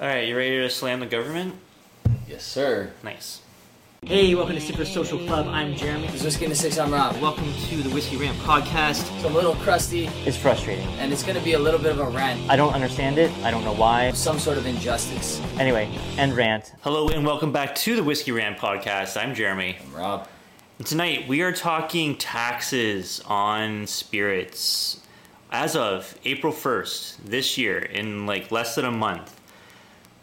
All right, you ready to slam the government? Yes, sir. Nice. Hey, welcome to Super Social Club. I'm Jeremy. This is Whiskey in the Six. I'm Rob. Welcome to the Whiskey Rant podcast. It's a little crusty, It's frustrating. and it's gonna be a little bit of a rant. I don't understand it. I don't know why. Some sort of injustice. Anyway, end rant. Hello and welcome back to the Whiskey Rant podcast. I'm Jeremy. I'm Rob. And tonight we are talking taxes on spirits. As of April 1st this year, in like less than a month,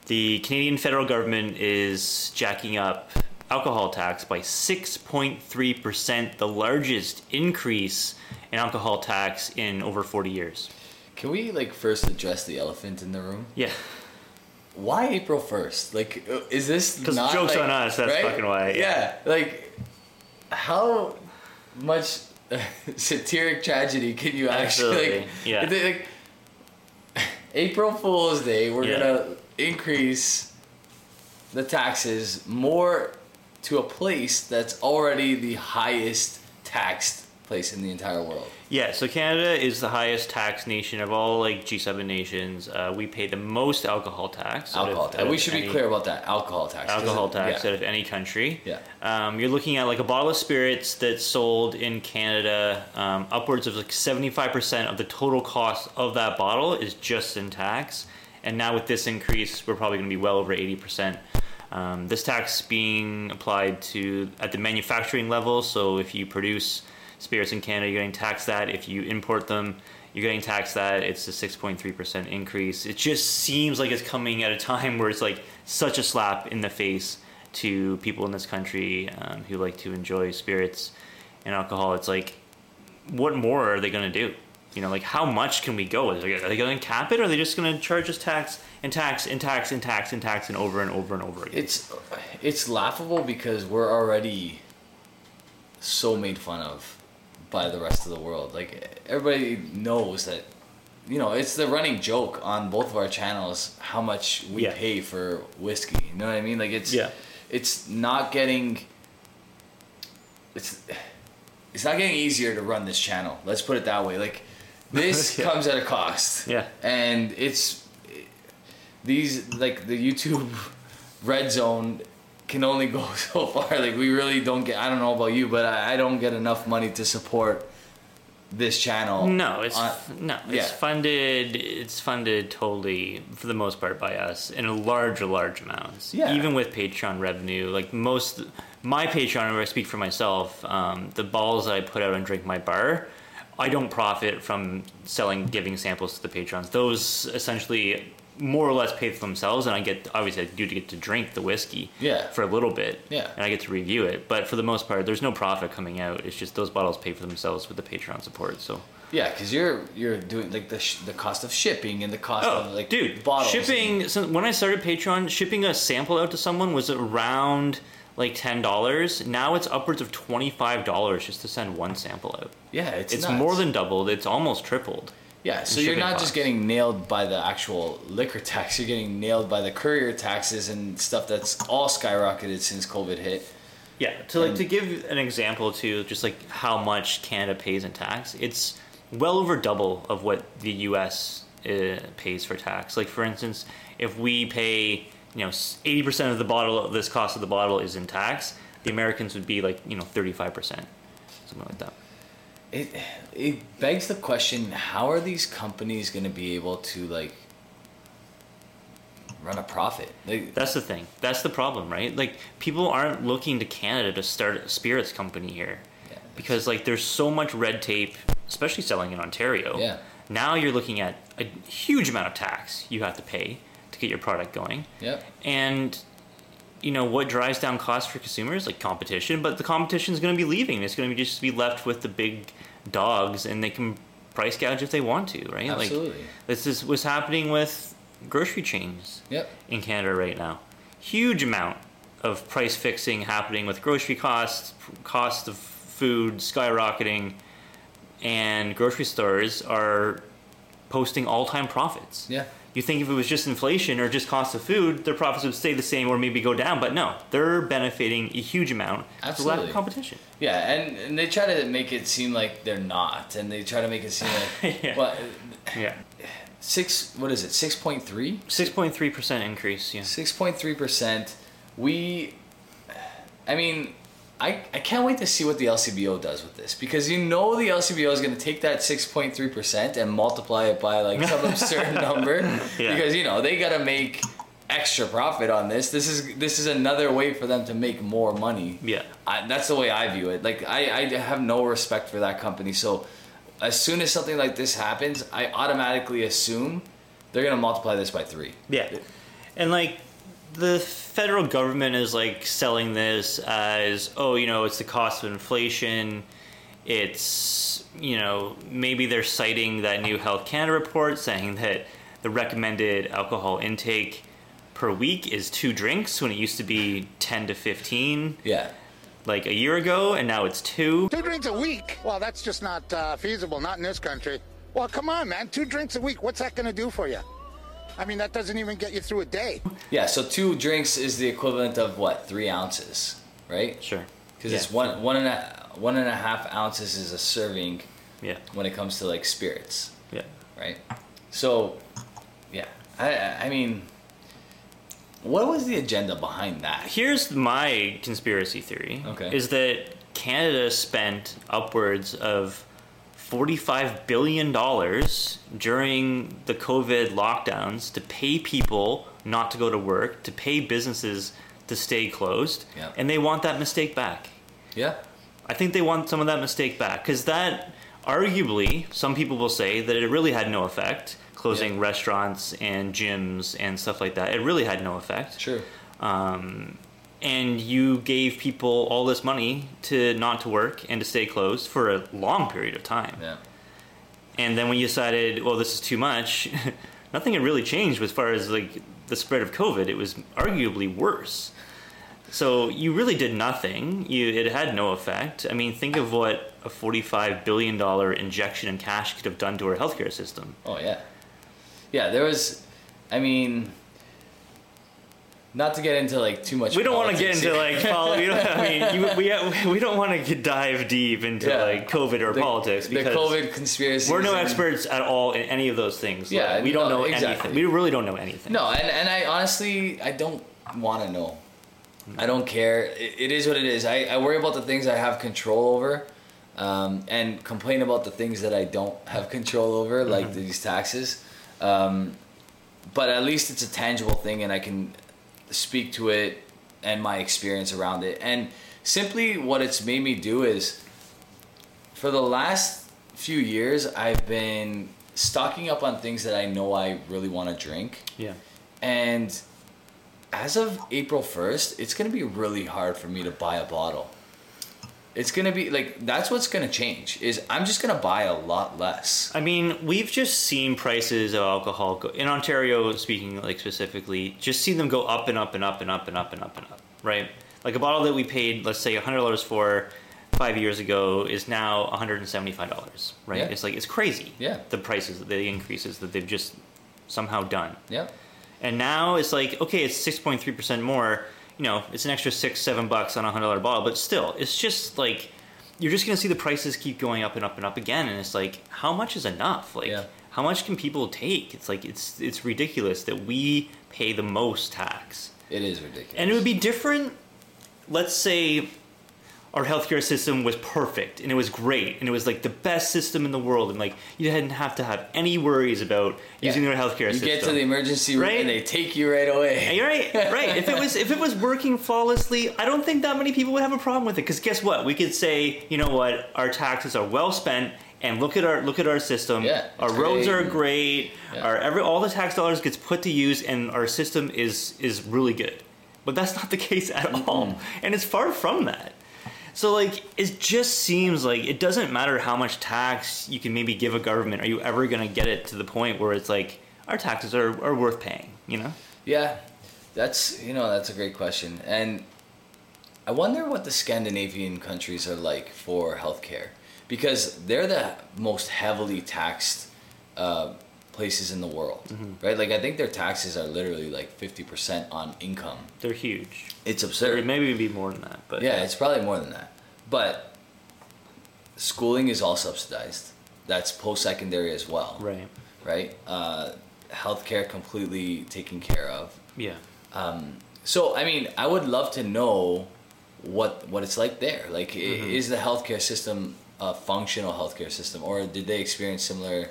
the Canadian federal government is jacking up alcohol tax by 6.3%, the largest increase in alcohol tax in over 40 years. Can we like first address the elephant in the room? Yeah. Why April first? Like, uh, is this not joke's like- on us, that's fucking why, yeah. Yeah. like how much satiric tragedy can you actually? Absolutely, Like, yeah. like, April Fool's Day, we're Yeah. gonna increase the taxes more to a place that's already the highest taxed place in the entire world. Yeah, so Canada is the highest tax nation of all like G7 nations. Uh, we pay the most alcohol tax. Alcohol tax. We should be clear about that. Alcohol tax. Alcohol tax yeah. out of any country. Yeah. Um, you're looking at like a bottle of spirits that's sold in Canada. Um, upwards of like 75% of the total cost of that bottle is just in tax. And now with this increase, we're probably going to be well over 80%. Um, this tax being applied to at the manufacturing level. So if you produce spirits in Canada, you're getting taxed that. If you import them, you're getting taxed that. It's a 6.3% increase. It just seems like it's coming at a time where it's like such a slap in the face to people in this country um, who like to enjoy spirits and alcohol. It's like, what more are they going to do? You know, like how much can we go? Are they, they going to cap it, or are they just going to charge us tax and tax and tax and tax and tax and over and over and over again? It's it's laughable because we're already so made fun of by the rest of the world. Like everybody knows that you know, it's the running joke on both of our channels how much we Yeah. pay for whiskey. You know what I mean? Like it's Yeah. it's not getting it's it's not getting easier to run this channel. Let's put it that way. Like this Yeah. comes at a cost. Yeah. And it's these like the YouTube red zone can only go so far. Like we really don't get. I don't know about you, but I, I don't get enough money to support this channel. No, it's on- no, it's funded. It's funded totally for the most part by us in a large, large amounts. Yeah. Even with Patreon revenue, like most, my Patreon, where I speak for myself, um, the balls that I put out on Drink My Bar, I don't profit from selling, giving samples to the patrons. Those essentially more or less pay for themselves, and I get obviously I do get to drink the whiskey. Yeah. For a little bit. Yeah. And I get to review it, but for the most part, there's no profit coming out. It's just those bottles pay for themselves with the Patreon support. So. Yeah, because you're you're doing like the sh- the cost of shipping and the cost of oh, like Oh, dude, bottles. shipping. So when I started Patreon, shipping a sample out to someone was around like ten dollars. Now it's upwards of twenty five dollars just to send one sample out. Yeah, it's It's nuts. more than doubled. It's almost tripled. Yeah, so you're not costs. just getting nailed by the actual liquor tax, you're getting nailed by the courier taxes and stuff that's all skyrocketed since COVID hit. Yeah, to like And- to give an example to just like how much Canada pays in tax, it's well over double of what the U.S. Uh, pays for tax. Like for instance, if we pay you know eighty percent of the bottle of this cost of the bottle is in tax, the Americans would be like you know thirty five percent, something like that. It it begs the question: How are these companies going to be able to like run a profit? That's the thing. That's the problem, right? Like people aren't looking to Canada to start a spirits company here. Yeah. Because like there's so much red tape, especially selling in Ontario. Yeah. Now you're looking at a huge amount of tax you have to pay to get your product going. Yep. And you know what drives down costs for consumers like competition, but the competition is going to be leaving. It's going to be just be left with the big dogs, and they can price gouge if they want to, right? Absolutely. Like this is what's happening with grocery chains Yep. in Canada right now. Huge amount of price fixing happening with grocery costs, cost of food skyrocketing, and grocery stores are posting all-time profits. Yeah. You think if it was just inflation or just cost of food, their profits would stay the same or maybe go down, but no, they're benefiting a huge amount for lack Absolutely. of competition. Yeah, and, and they try to make it seem like they're not, and they try to make it seem like, Yeah. Yeah. six. What is it? Six point three. Six point three percent increase. Yeah. Six point three percent. We, I mean, I I can't wait to see what the LCBO does with this because you know the LCBO is going to take that six point three percent and multiply it by like some absurd number Yeah. because you know they got to make extra profit on this. This is this is another way for them to make more money. Yeah. I, that's the way I view it. Like I, I have no respect for that company. So as soon as something like this happens, I automatically assume they're gonna multiply this by three. Yeah. And like the federal government is like selling this as, oh, you know, it's the cost of inflation. It's, you know, maybe they're citing that new Health Canada report saying that the recommended alcohol intake per week is two drinks when it used to be 10 to 15 Yeah. like a year ago and now it's two. Two drinks a week? Well, that's just not uh, feasible, not in this country. Well, come on, man. Two drinks a week, what's that going to do for you? I mean, that doesn't even get you through a day. Yeah. So two drinks is the equivalent of what? Three ounces, right? Sure. Because Yeah. it's one one and a one and a half ounces is a serving Yeah. when it comes to like spirits, Yeah. right? So, yeah. I I I mean, what was the agenda behind that? Here's my conspiracy theory. Okay. Is that Canada spent upwards of $45 billion during the COVID lockdowns to pay people not to go to work, to pay businesses to stay closed, Yeah. and they want that mistake back. Yeah. I think they want some of that mistake back because that, arguably, some people will say that it really had no effect. Closing Yeah. restaurants and gyms and stuff like that, it really had no effect Sure. um, and you gave people all this money to not to work and to stay closed for a long period of time. Yeah. And then when you decided, well, this is too much, nothing had really changed as far as like the spread of COVID. It was arguably worse. So you really did nothing. You it had no effect. I mean, think of what a forty-five billion dollar injection in cash could have done to our healthcare system. Oh yeah, yeah. There was, I mean, not to get into like too much. We don't want to get into like follow. You know, I mean, you, we we don't want to dive deep into Yeah. like COVID or the, politics the because COVID conspiracy. we're no experts at all in any of those things. Yeah, Like, we don't no, know exactly. anything. We really don't know anything. No, and and I honestly I don't want to know. I don't care. It, it is what it is. I, I worry about the things I have control over, um, and complain about the things that I don't have control over, like these taxes. Um, but at least it's a tangible thing, and I can speak to it and my experience around it. And simply, what it's made me do is, for the last few years, I've been stocking up on things that I know I really want to drink. Yeah. And as of April 1st, it's going to be really hard for me to buy a bottle. It's to be like that's what's to change is I'm just to buy a lot less. I mean, we've just seen prices of alcohol go, in Ontario, speaking like specifically, just see them go up and up and up and up and up and up and up, right? Like a bottle that we paid, let's say, $100 for five years ago is now $175, right? Yeah. It's like, it's crazy. Yeah. The prices, the increases that they've just somehow done. Yeah. And now it's like, okay, it's 6.3% more. You know, it's an extra six, seven bucks on a $100 bottle, but still, it's just like, you're just going to see the prices keep going up and up and up again. And it's like, how much is enough? Like, Yeah. how much can people take? It's like, it's, it's ridiculous that we pay the most tax. It is ridiculous. And it would be different, let's say our healthcare system was perfect and it was great and it was like the best system in the world and like you didn't have to have any worries about using Yeah. their healthcare you system. You get to the emergency room Right? and they take you right away. You're right, right. If it was if it was working flawlessly, I don't think that many people would have a problem with it. Because guess what? We could say, you know what, our taxes are well spent, and look at our look at our system. Yeah, our roads great. are great. Yeah. Our every all the tax dollars gets put to use, and our system is is really good. But that's not the case at all, mm-hmm. and it's far from that. So like it just seems like it doesn't matter how much tax you can maybe give a government. Are you ever going to get it to the point where it's like our taxes are, are worth paying? You know? Yeah, that's you know that's a great question, and I wonder what the Scandinavian countries are like for healthcare because they're the most heavily taxed uh, places in the world, right? Like I think their taxes are literally like fifty percent on income. They're huge. It's absurd. maybe it'd be more than that, but Yeah, it's probably more than that. But schooling is all subsidized. That's post secondary as well. right. right? Uh, healthcare completely taken care of. Yeah. So I mean, I would love to know what what it's like there. Like, Mm-hmm. is the healthcare system a functional healthcare system, or did they experience similar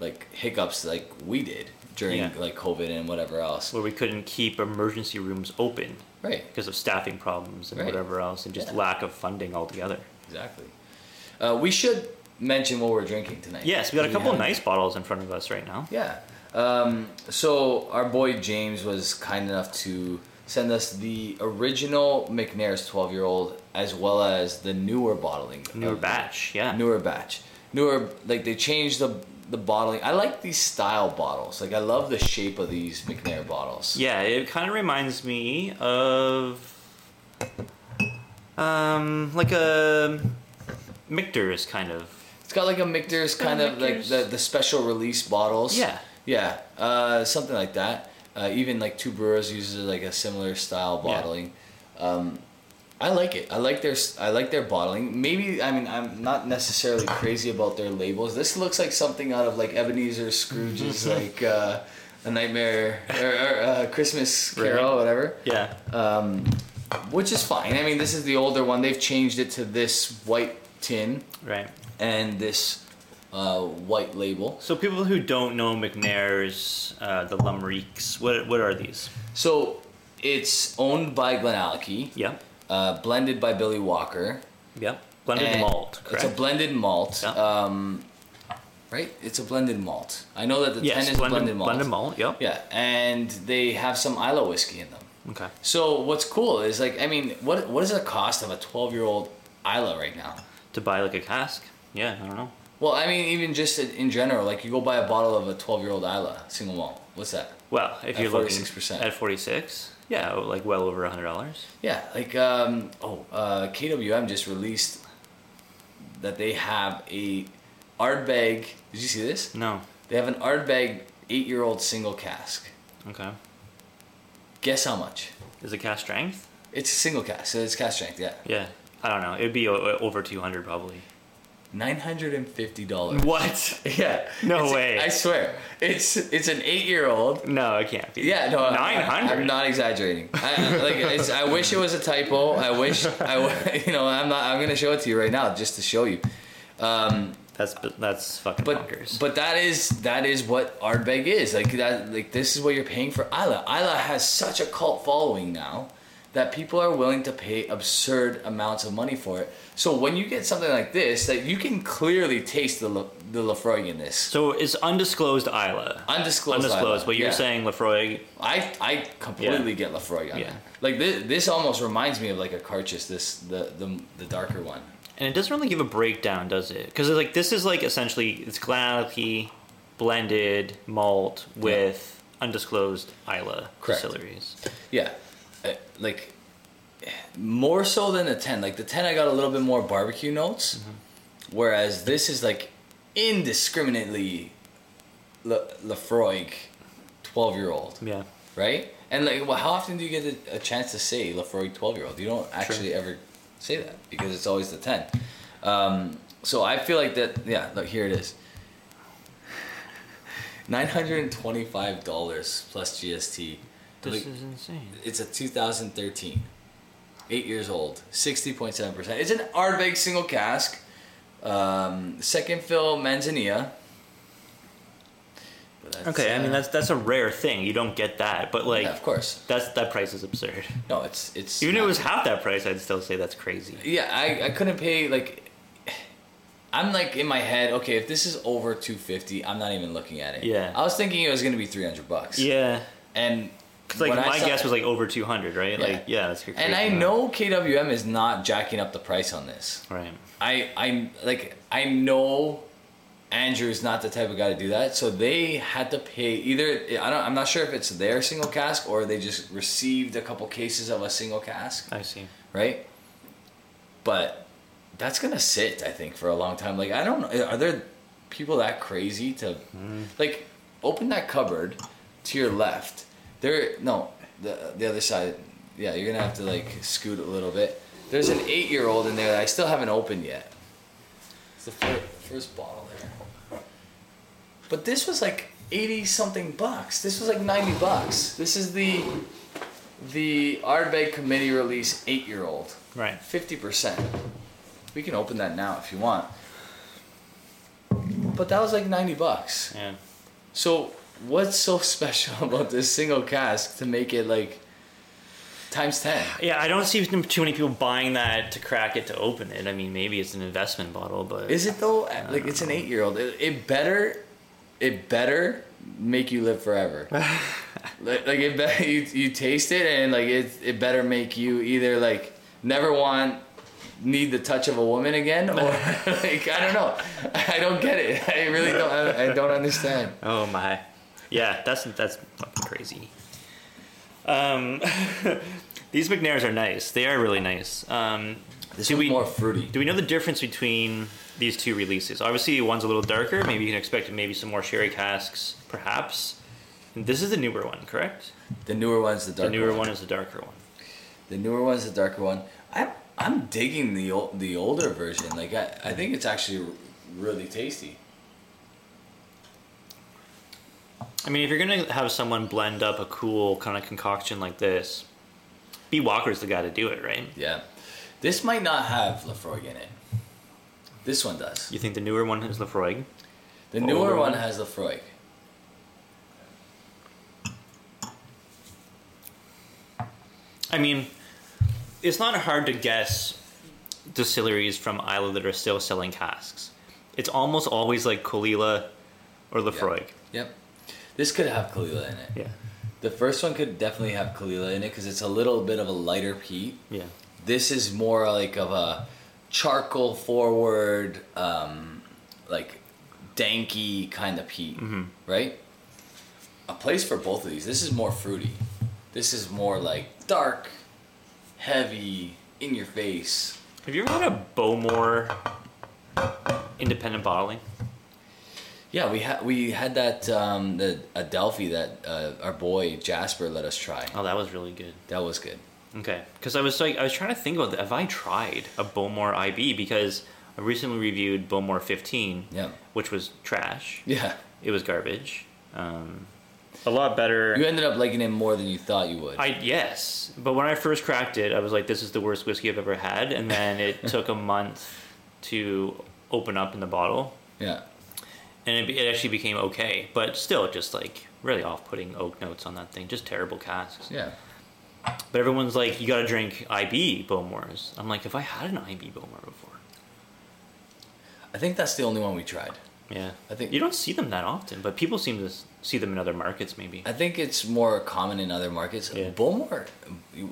like hiccups like we did during Yeah. like COVID and whatever else? Where we couldn't keep emergency rooms open Right. because of staffing problems and Right. whatever else, and just Yeah. lack of funding altogether. Exactly. Uh, we should mention what we're drinking tonight. Yes, we got a couple of nice bottles in front of us right now. Yeah. Um, so our boy James was kind enough to send us the original McNair's 12 year old as well as the newer bottling. Newer batch, yeah. Newer batch. Newer, like they changed the the bottling. I like these style bottles. Like I love the shape of these McNair bottles. Yeah, it kind of reminds me of um like a Michter's kind of. It's got like a Michter's kind of like the, the special release bottles. Yeah. Yeah. Uh, something like that. Uh, even like Two Brewers uses like a similar style Yeah. bottling. Um, I like it. I like their I like their bottling. Maybe I mean I'm not necessarily crazy about their labels. This looks like something out of like Ebenezer Scrooge's like uh, a Nightmare or, or uh, Christmas Carol, Right. whatever Yeah. which is fine. I mean, this is the older one. They've changed it to this white tin Right. and this uh, white label. So people who don't know McNair's, uh, the Lum Reeks, what what are these? So it's owned by Glenallachie, Yeah. Uh, blended by Billy Walker. Yeah. Blended and malt, correct? It's a blended malt. Yeah. Um, right? It's a blended malt. I know that the yes, 10 is blended, blended malt. Blended malt, yep. Yeah, and they have some Islay whiskey in them. Okay. So what's cool is like, I mean, what what is the cost of a 12 year old Islay right now? To buy like a cask? Yeah, I don't know. Well, I mean, even just in general, like you go buy a bottle of a 12 year old Islay single malt. What's that? Well, if At you're looking 46%. at 46, yeah, like well over a hundred dollars. Yeah, like um, oh, uh, KWM just released that they have a Ardbeg. Did you see this? No. They have an Ardbeg eight year old single cask. Okay. Guess how much? Is it cask strength? It's a single cask, so it's cask strength. Yeah, Yeah. I don't know. It'd be over 200 probably. Nine hundred and fifty dollars. What? Yeah. No It's- way. I swear, it's it's an eight year old. No, it can't be. Yeah, no, 900. I'm not exaggerating. I, like, it's, I wish it was a typo. I wish I, you know, I'm not. I'm gonna show it to you right now just to show you. Um, That's that's fucking but bonkers. but that is that is what Ardbeg is like. That like this is what you're paying for Islay. Islay has such a cult following now that people are willing to pay absurd amounts of money for it. So when you get something like this, that you can clearly taste the La- the Laphroaig in this. so it's undisclosed Islay. Undisclosed. Undisclosed, Islay, but you're yeah. saying Laphroaig. I I completely Yeah. get Laphroaig on Yeah. Like this, this almost reminds me of like a Carchus. This the the the darker one. And it doesn't really give a breakdown, does it? Because like this is like essentially it's Glenallachie blended malt with undisclosed Islay Correct. distilleries. Yeah, like more so than the ten. Like the ten, I got a little bit more barbecue notes, whereas this is like indiscriminately Laphroaig, twelve year old, Yeah. right? And like, well, how often do you get a, a chance to say Laphroaig twelve year old? You don't actually ever say that because it's always the ten. Um, so I feel like that. Yeah, look here it is. Nine hundred and twenty-five dollars plus GST. This Like, is insane. it's a 2013. Eight years old. 60.7%. It's an Ardbeg single cask. Um, second fill Manzanilla. But that's, Okay, I mean uh, that's that's a rare thing. You don't get that, but like yeah, of course. that's that price is absurd. No, it's it's Even if it was half that price, I'd still say that's crazy. Yeah, I, I couldn't pay like. I'm like in my head. Okay, if this is over 250, I'm not even looking at it. Yeah. I was thinking it was gonna be 300 bucks. Yeah. And 'Cause, like my saw- guess was like over 200, right? Yeah. Like yeah, that's crazy. And I know KWM is not jacking up the price on this. Right. I I'm like I know Andrew's not the type of guy to do that, so they had to pay either I don't I'm not sure if it's their single cask or they just received a couple cases of a single cask, I see. right? But that's gonna sit, I think, for a long time. Like I don't know, are there people that crazy to hmm. like open that cupboard to your left? There, no, the the other side. Yeah, you're gonna have to like scoot a little bit. There's an eight year old in there that I still haven't opened yet. It's the fir- first bottle there. But this was like eighty something bucks. This was like ninety bucks. This is the the Ardbeg committee release eight year old. Right. Fifty percent. We can open that now if you want. But that was like ninety bucks. Yeah. So what's so special about this single cask to make it like times ten? Yeah, I don't see too many people buying that to crack it to open it. I mean, maybe it's an investment bottle, but Is it though? Like it's an eight year old. It, it better, it better make you live forever. like, like it better you, you taste it and like it it better make you either like never want need the touch of a woman again or like I don't know. I don't get it. I really don't. I, I don't understand. Oh my. Yeah, that's that's fucking crazy. Um, these McNairs are nice. They are really nice. Um, This do we more fruity. do we know the difference between these two releases? Obviously, one's a little darker. Maybe you can expect maybe some more sherry casks, perhaps. And this is the newer one, correct? The newer one's the darker. The newer one. one is the darker one. The newer one's the darker one. I'm I'm digging the old the older version. Like I, I think it's actually really tasty. I mean, if you're gonna have someone blend up a cool kind of concoction like this, B Walker's the guy to do it, right? Yeah. This might not have Laphroaig in it. This one does. You think the newer one is Laphroaig? The newer Older one one? has Laphroaig. I mean, it's not hard to guess distilleries from Islay that are still selling casks. It's almost always like Caol Ila or Laphroaig. Yep. This could have Caol Ila in it. Yeah. The first one could definitely have Caol Ila in it because it's a little bit of a lighter peat. Yeah. This is more like of a charcoal forward, um, like danky kind of peat, right? A place for both of these. This is more fruity. This is more like dark, heavy, in your face. Have you ever had a Bowmore independent bottling? Yeah, we had we had that um, the Adelphi that uh, our boy Jasper let us try. Oh, that was really good. That was good. Okay, because I was like, I was trying to think about that. Have I tried a Bowmore IB? Because I recently reviewed Bowmore 15, Yeah. which was trash. Yeah. It was garbage. Um, a lot better. You ended up liking it more than you thought you would. I yes, but when I first cracked it, I was like, "This is the worst whiskey I've ever had." And then it took a month to open up in the bottle, yeah. And it, be- it actually became okay. But still, just like really off-putting oak notes on that thing. Just terrible casks. Yeah. But everyone's like, "You got to drink IB Bowmores." I'm like, if I had an IB Bowmore before?" I think that's the only one we tried. Yeah, I think- you don't see them that often, but people seem to see them in other markets. Maybe. I think it's more common in other markets. Yeah.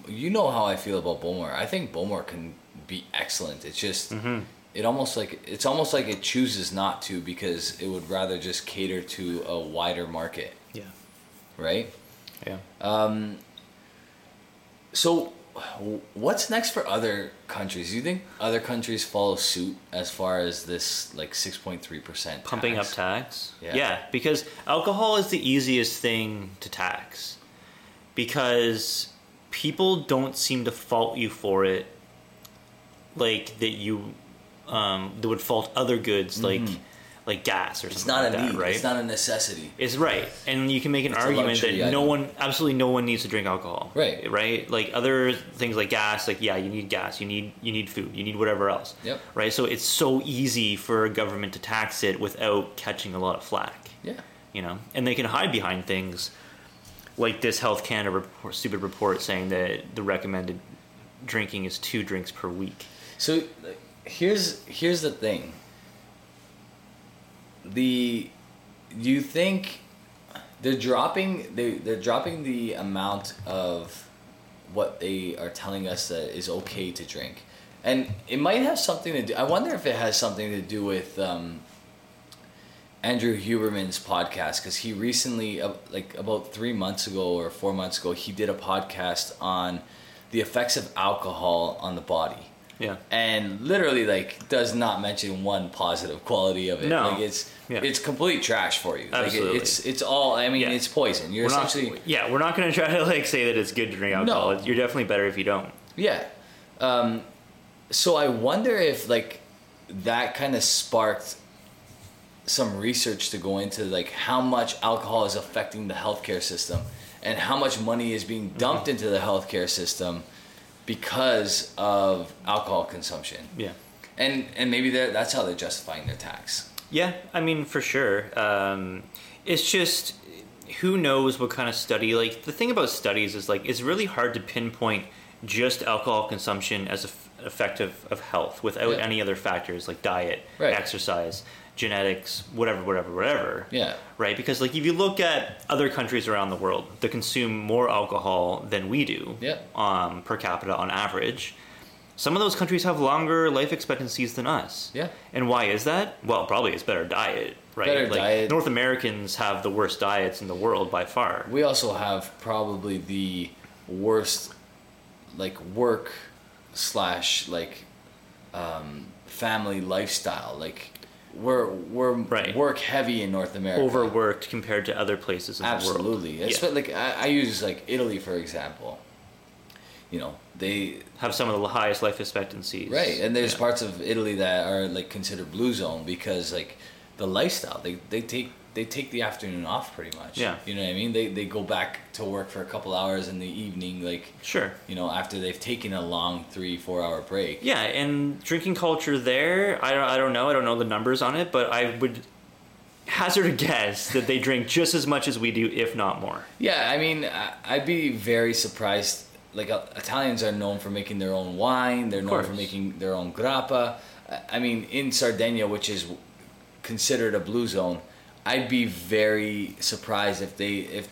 You know how I feel about Bowmore. I think Bowmore can be excellent. It's just Mm-hmm. It almost like it's almost like it chooses not to because it would rather just cater to a wider market, Yeah. right? Yeah. Um, so, what's next for other countries? Do you think other countries follow suit as far as this like six point three percent pumping up tax. Yeah. Yeah. because alcohol is the easiest thing to tax because people don't seem to fault you for it like that you um, that would fault other goods like like gas or Mm-hmm. It's something not like a that, need. right? It's not a necessity. It's right, and you can make an It's argument that luxury no item. one, absolutely no one needs to drink alcohol. Right. right. Like other things like gas, like yeah, you need gas, you need you need food, you need whatever else. Yep. Right. So it's so easy for a government to tax it without catching a lot of flack. Yeah. You know, and they can hide behind things like this Health Canada report, stupid report saying that the recommended drinking is two drinks per week. So here's here's the thing. The you think they're dropping they they're dropping the amount of what they are telling us that is okay to drink. And it might have something to do I wonder if it has something to do with um, Andrew Huberman's podcast because he recently, uh, like about three months ago or four months ago, he did a podcast on the effects of alcohol on the body Yeah. and literally like does not mention one positive quality of it. No. Like it's Yeah. it's complete trash for you. Like Absolutely. it, it's it's all I mean Yeah. it's poison. You're We're not, essentially yeah, we're not going to try to like say that it's good to drink alcohol. No. You're definitely better if you don't. yeah. Um, so I wonder if like that kind of sparked some research to go into like how much alcohol is affecting the healthcare system and how much money is being dumped into the healthcare system because of alcohol consumption. Yeah. And and maybe that's how they're justifying their tax. Yeah, I mean, for sure. Um, it's just who knows what kind of study. Like the thing about studies is like it's really hard to pinpoint just alcohol consumption as a f- effective of health without Yeah. any other factors like diet, Right. exercise, genetics, whatever, whatever, whatever. Yeah. Right, because like if you look at other countries around the world that consume more alcohol than we do, Yeah. um, per capita on average, some of those countries have longer life expectancies than us. Yeah. And why is that? Well, probably it's better diet, right? Better like diet. North Americans have the worst diets in the world by far. We also have probably the worst like work slash like um, family lifestyle. Like we're we're Right. work heavy in North America. Overworked compared to other places in the world. Absolutely. It's Yeah. like I, I use like Italy for example. You know they Have some of the highest life expectancies. right, and there's Yeah. parts of Italy that are like considered blue zone because like the lifestyle they they take they take the afternoon off pretty much. Yeah. You know what I mean? They they go back to work for a couple hours in the evening like Sure. you know, after they've taken a long three, four hour break. Yeah, and drinking culture there, I don't, I don't know. I don't know the numbers on it, but I would hazard a guess that they drink just as much as we do, if not more. Yeah, I mean, I'd be very surprised. Like, uh, Italians are known for making their own wine, they're known for making their own grappa. I mean, in Sardinia, which is considered a blue zone, I'd be very surprised if they, if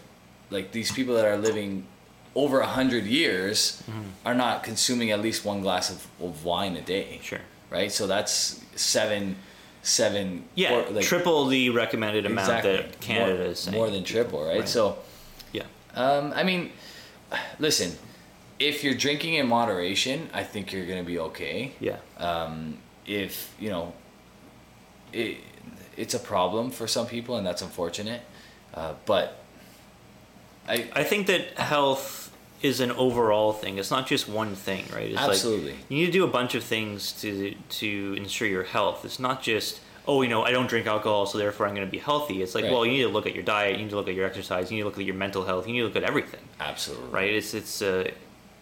like these people that are living over a hundred years Mm-hmm. are not consuming at least one glass of, of wine a day. Sure. Right? So that's seven, seven. Yeah, like, triple the recommended amount Exactly. that Canada more, is saying. more than triple, right? Right. So, yeah. um, I mean, listen, if you're drinking in moderation, I think you're gonna be okay. Yeah. Um, if you know, it, it's a problem for some people, and that's unfortunate. Uh, but I I think that health is an overall thing. It's not just one thing, right? It's Absolutely. Like you need to do a bunch of things to to ensure your health. It's not just oh, you know, I don't drink alcohol, so therefore I'm going to be healthy. It's like, Right. well, you need to look at your diet, you need to look at your exercise, you need to look at your mental health, you need to look at everything, absolutely right? It's it's a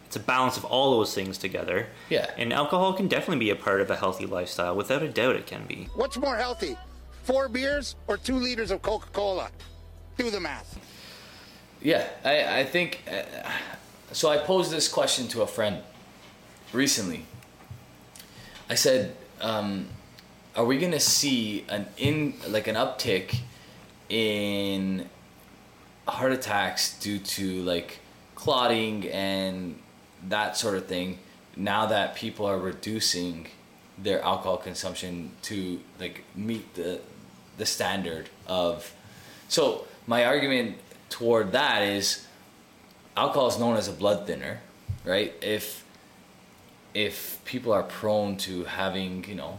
it's a balance of all those things together. Yeah. And alcohol can definitely be a part of a healthy lifestyle. Without a doubt, it can be. What's more healthy, four beers or two liters of Coca Cola? Do the math. Yeah, I, I think. Uh, so I posed this question to a friend recently. I said, um, "Are we gonna see an in like an uptick in heart attacks due to like clotting and that sort of thing now that people are reducing their alcohol consumption to like meet the the standard of so my argument toward that is alcohol is known as a blood thinner right if if people are prone to having you know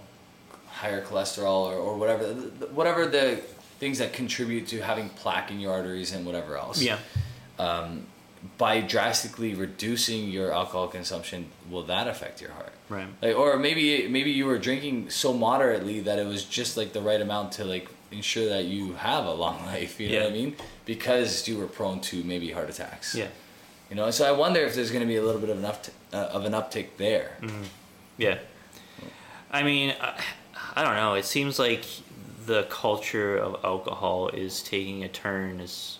higher cholesterol or, or whatever whatever the things that contribute to having plaque in your arteries and whatever else Yeah. Um, by drastically reducing your alcohol consumption will that affect your heart Right. like, or maybe maybe you were drinking so moderately that it was just like the right amount to like ensure that you have a long life you know what i mean because you were prone to maybe heart attacks Yeah. you know so i wonder if there's going to be a little bit of an uptick, uh, of an uptick there Yeah. I mean, I, I don't know. It seems like the culture of alcohol is taking a turn as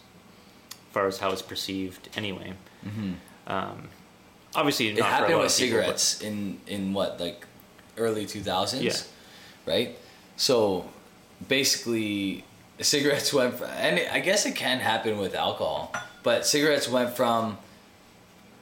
far as how it's perceived anyway. Um, obviously, Mm-hmm. it not for a happened with of people, cigarettes in in what like early 2000s Yeah. right so basically cigarettes went from, and i guess it can happen with alcohol but cigarettes went from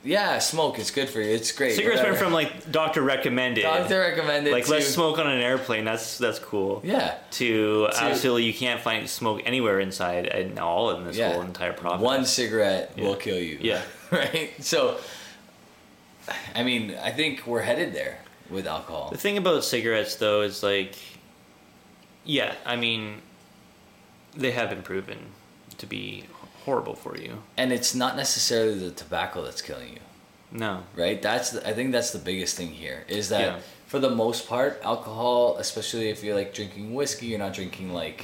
yeah smoke is good for you it's great Cigarettes went from like doctor recommended, doctor recommended like to, let's smoke on an airplane. That's that's cool. yeah To, To- absolutely, you can't find smoke anywhere inside and all in this yeah whole entire process. one cigarette Yeah. will kill you Yeah. right so i mean i think we're headed there with alcohol The thing about cigarettes, though, is like, yeah, I mean, they have been proven to be horrible for you. and it's not necessarily the tobacco that's killing you No. right that's the, i think that's the biggest thing here is that Yeah. for the most part alcohol especially if you're like drinking whiskey you're not drinking like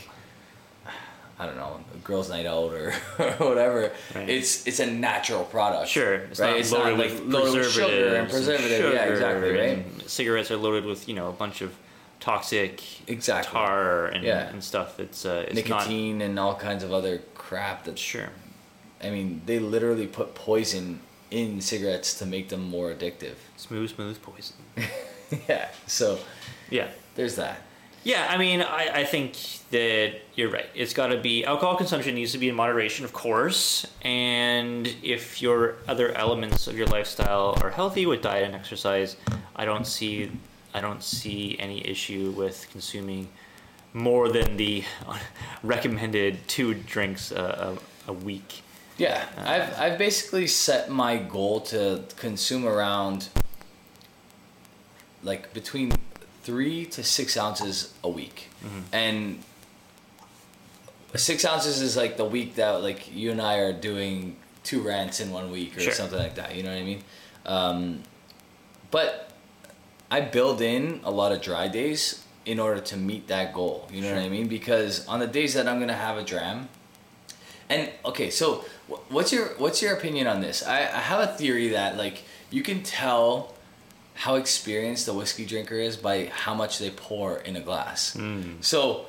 I don't know, a girls' night out or, or whatever. Right. It's it's a natural product. Sure, it's right? not it's loaded not with like with sugar and preservatives preservative. yeah, sugar exactly. Right. cigarettes are loaded with you know a bunch of toxic Exactly. tar and, Yeah. and stuff. It's uh, it's Nicotine and all kinds of other crap. That's That sure. I mean, they literally put poison in cigarettes to make them more addictive. Smooth, smooth poison. yeah. So Yeah. there's that. Yeah, I mean, I, I think that you're right. It's got to be alcohol consumption needs to be in moderation, of course. And if your other elements of your lifestyle are healthy with diet and exercise, I don't see I don't see any issue with consuming more than the recommended two drinks a, a, a week. Yeah, I've I've basically set my goal to consume around like between three to six ounces a week, and six ounces is like the week that like you and I are doing two rants in one week or Sure. something like that. You know what I mean? Um, but I build in a lot of dry days in order to meet that goal. You know what I mean? Because on the days that I'm gonna have a dram, and okay, so what's your what's your opinion on this? I, I have a theory that like you can tell how experienced a whiskey drinker is by how much they pour in a glass. So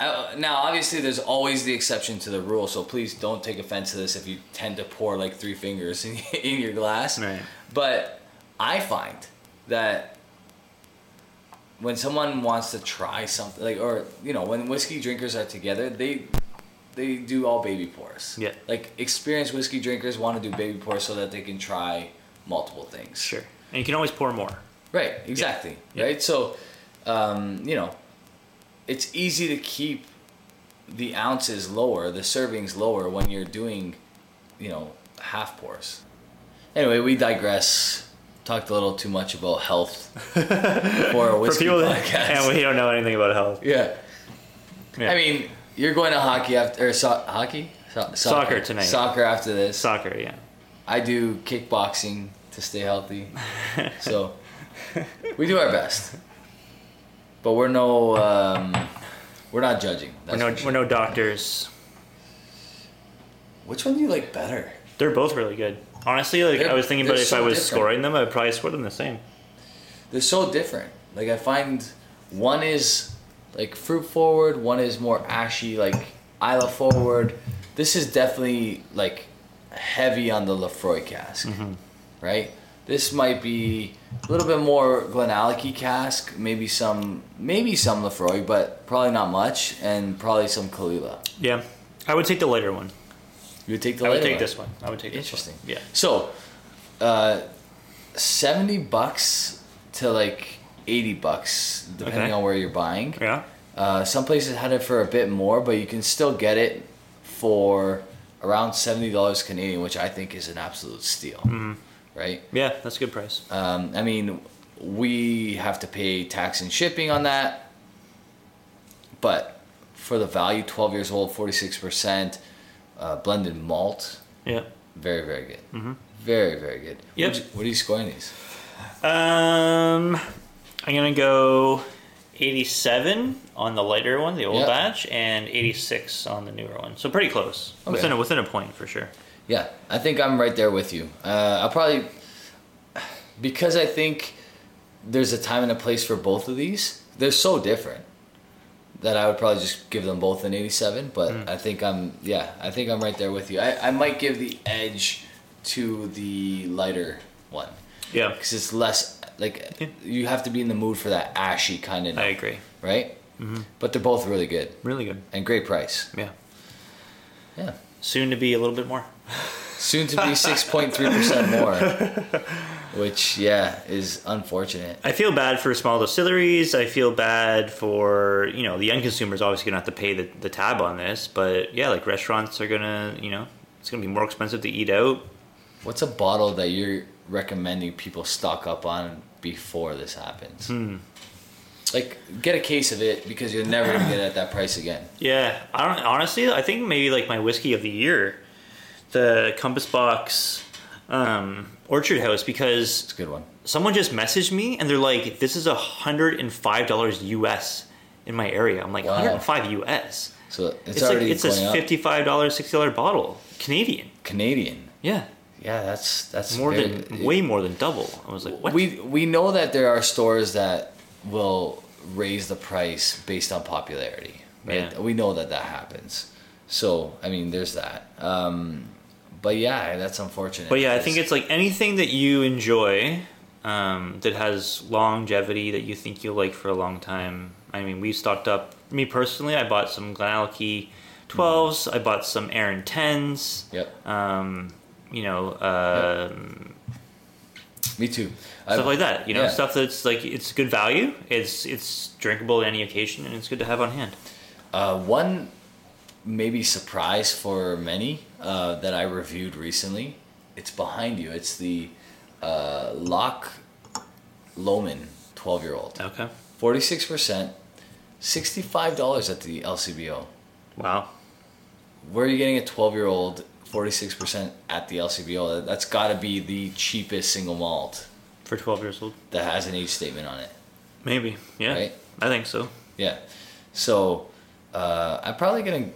uh, now, obviously, there's always the exception to the rule. So please don't take offense to this if you tend to pour like three fingers in, in your glass. Right. But I find that when someone wants to try something, like or you know, when whiskey drinkers are together, they they do all baby pours. Yeah. Like experienced whiskey drinkers want to do baby pours so that they can try multiple things. Sure. And you can always pour more. Right, exactly. Yeah. Right? So, um, you know, it's easy to keep the ounces lower, the servings lower when you're doing, you know, half pours. Anyway, we digress. Talked a little too much about health for a whiskey podcast. and we don't know anything about health. yeah. Yeah. I mean, you're going to hockey after or so- hockey, so- Soccer tonight. Soccer after this. Soccer, yeah. I do kickboxing to stay healthy. so we do our best. But we're no um, we're not judging. We're no, sure. we're no doctors. Which one do you like better? They're both really good. Honestly, like They're- I was thinking about they're if I was different. scoring them, I'd probably score them the same. They're so different. Like I find one is like fruit forward, one is more ashy, like Islay forward. This is definitely like heavy on the Laphroaig cask, mm-hmm. right? This might be a little bit more Glenallachie cask, maybe some, maybe some Laphroaig, but probably not much, and probably some Caol Ila. Yeah, I would take the lighter one. You would take the I would take one? this one. I would take this Interesting. Yeah. So, uh, seventy bucks to like eighty bucks, depending Okay. on where you're buying. Yeah. Uh, some places had it for a bit more, but you can still get it for around seventy dollars Canadian, which I think is an absolute steal. Mm-hmm. Right? Yeah, that's a good price. Um, I mean, we have to pay tax and shipping on that, but for the value, twelve years old, forty six percent, uh, blended malt, Yeah. very very good. Very very good. Mm-hmm. Yep. What, what are you scoring these? Um, I'm gonna go 87 on the lighter one, the old Yeah. batch, and 86 on the newer one. So pretty close, within a, within a point for sure. Yeah, I think I'm right there with you. Uh, I'll probably because I think there's a time and a place for both of these. They're so different that I would probably just give them both an 87. But Hmm. I think I'm yeah, I think I'm right there with you. I, I might give the edge to the lighter one Yeah, because it's less like Yeah. you have to be in the mood for that ashy kind of I agree. right. Mm-hmm. But they're both really good Really good. and great price. Yeah. Yeah. Soon to be a little bit more. Soon to be six point three percent more, which yeah is unfortunate. I feel bad for small distilleries. I feel bad for you know the end consumers. Obviously, gonna have to pay the, the tab on this, but yeah, like restaurants are gonna you know it's gonna be more expensive to eat out. What's a bottle that you're recommending people stock up on before this happens? Hmm. Like get a case of it because you're never gonna get it at that price again. Yeah, I don't honestly. I think maybe like my whiskey of the year, the Compass Box um, Orchard House, because It's a good one. someone just messaged me and they're like, "This is a hundred and five dollars US in my area." I'm like, Wow. "105 US." So it's, It's, already like it's a fifty-five dollars, sixty dollar bottle, Canadian. Canadian. Yeah, Yeah, that's that's more very- than way more than double. I was like, what? We we know that there are stores that will raise the price based on popularity, right? Yeah. We know that that happens. So I mean, there's that. Um, but yeah, that's unfortunate. But yeah, I think it's like anything that you enjoy um, that has longevity that you think you'll like for a long time. I mean, we stocked up. Me personally, I bought some Glenallachie 12s. I bought some Arran 10s. Yep. Um, you know, um, Me too. stuff I've- like that. You know, yeah. stuff that's like it's good value. It's it's drinkable at any occasion, and it's good to have on hand. Uh, one maybe surprise for many uh, that I reviewed recently. It's behind you. It's the uh, Loch Lomond 12 year old. Okay. 46%, $65 at the LCBO. Wow. Where are you getting a 12 year old 46% at the LCBO? That- That's got to be the cheapest single malt For 12 years old. that has an age statement on it. Maybe. Yeah. Right. I think so. Yeah. So uh, I'm probably gonna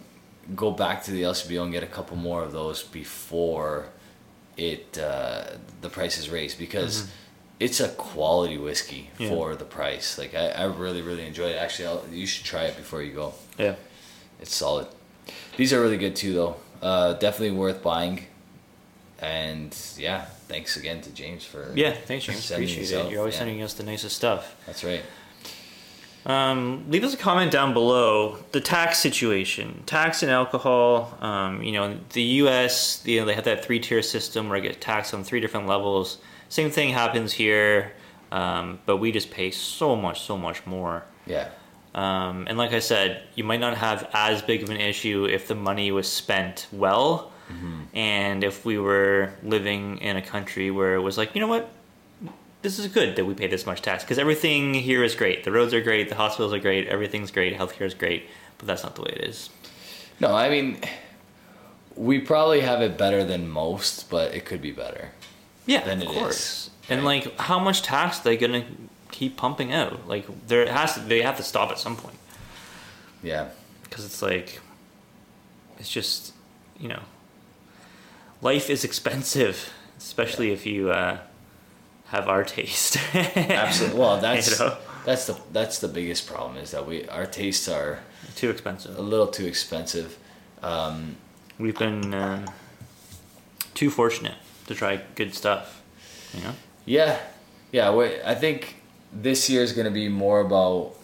go back to the LCBO and get a couple more of those before it uh, the price is raised because it's a quality whiskey Mm-hmm. Yeah. for the price. Like I, I really really enjoy it. Actually, I'll, you should try it before you go. Yeah. It's solid. These are really good too, though. Uh, definitely worth buying. And yeah, thanks again to James for Yeah. Thanks, James. Appreciate it. You're always Yeah, sending us the nicest stuff. That's right. Um, leave us a comment down below. The tax situation, tax and alcohol. Um, you know, the U.S. You know, they have that three-tier system where I get taxed on three different levels. Same thing happens here, um, but we just pay so much, so much more. Yeah. Um, and like I said, you might not have as big of an issue if the money was spent well, and if we were living in a country where it was like, you know what, this is good that we pay this much tax because everything here is great. The roads are great, the hospitals are great, everything's great, healthcare is great, but that's not the way it is. No, I mean, we probably have it better than most, but it could be better. Yeah, Then of it course. is, And like, how much tax are they gonna keep pumping out? Like, there has to, they have to stop at some point. Yeah. because it's like it's just you know life is expensive especially if you uh, have our taste Absolutely. Well, that's You know? that's the that's the biggest problem is that we our tastes are too expensive. a little too expensive. Um, we've been um, too fortunate to try good stuff you know yeah, yeah. we I think this year is going to be more about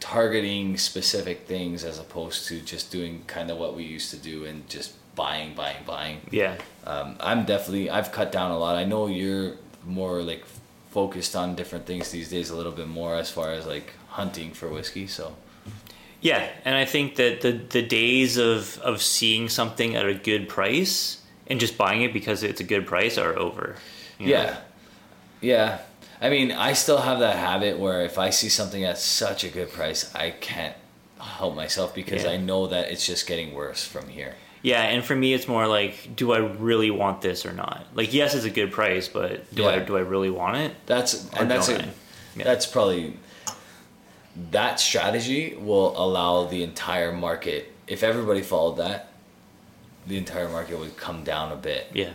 targeting specific things as opposed to just doing kind of what we used to do and just buying, buying, buying. yeah Um, I'm definitely I've cut down a lot. I know you're more like focused on different things these days a little bit more as far as like hunting for whiskey. So yeah and i think that the the days of of seeing something at a good price and just buying it because it's a good price are over you know? yeah, yeah. I mean, I still have that habit where if I see something at such a good price, I can't help myself because Yeah. I know that it's just getting worse from here. Yeah, and for me, it's more like, do I really want this or not? Like, yes, it's a good price, but do I do I really want it? That's and that's a? Yeah. that's probably that strategy will allow the entire market. If everybody followed that, the entire market would come down a bit. Yeah,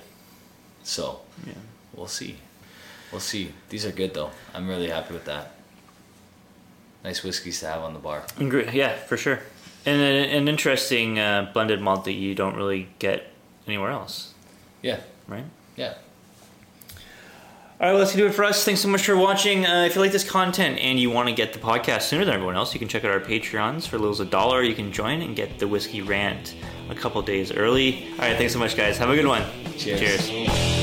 So yeah. we'll see. We'll see. These are good though. I'm really happy with that. Nice whiskeys to have on the bar. Yeah, for sure. And an, an interesting uh, blended malt that you don't really get anywhere else, Yeah. right? Yeah. All right, well, that's gonna do it for us. Thanks so much for watching. Uh, if you like this content and you want to get the podcast sooner than everyone else, you can check out our Patreons for little as a dollar. You can join and get the whiskey rant a couple days early. All right, thanks so much, guys. Have a good one. Cheers. Cheers.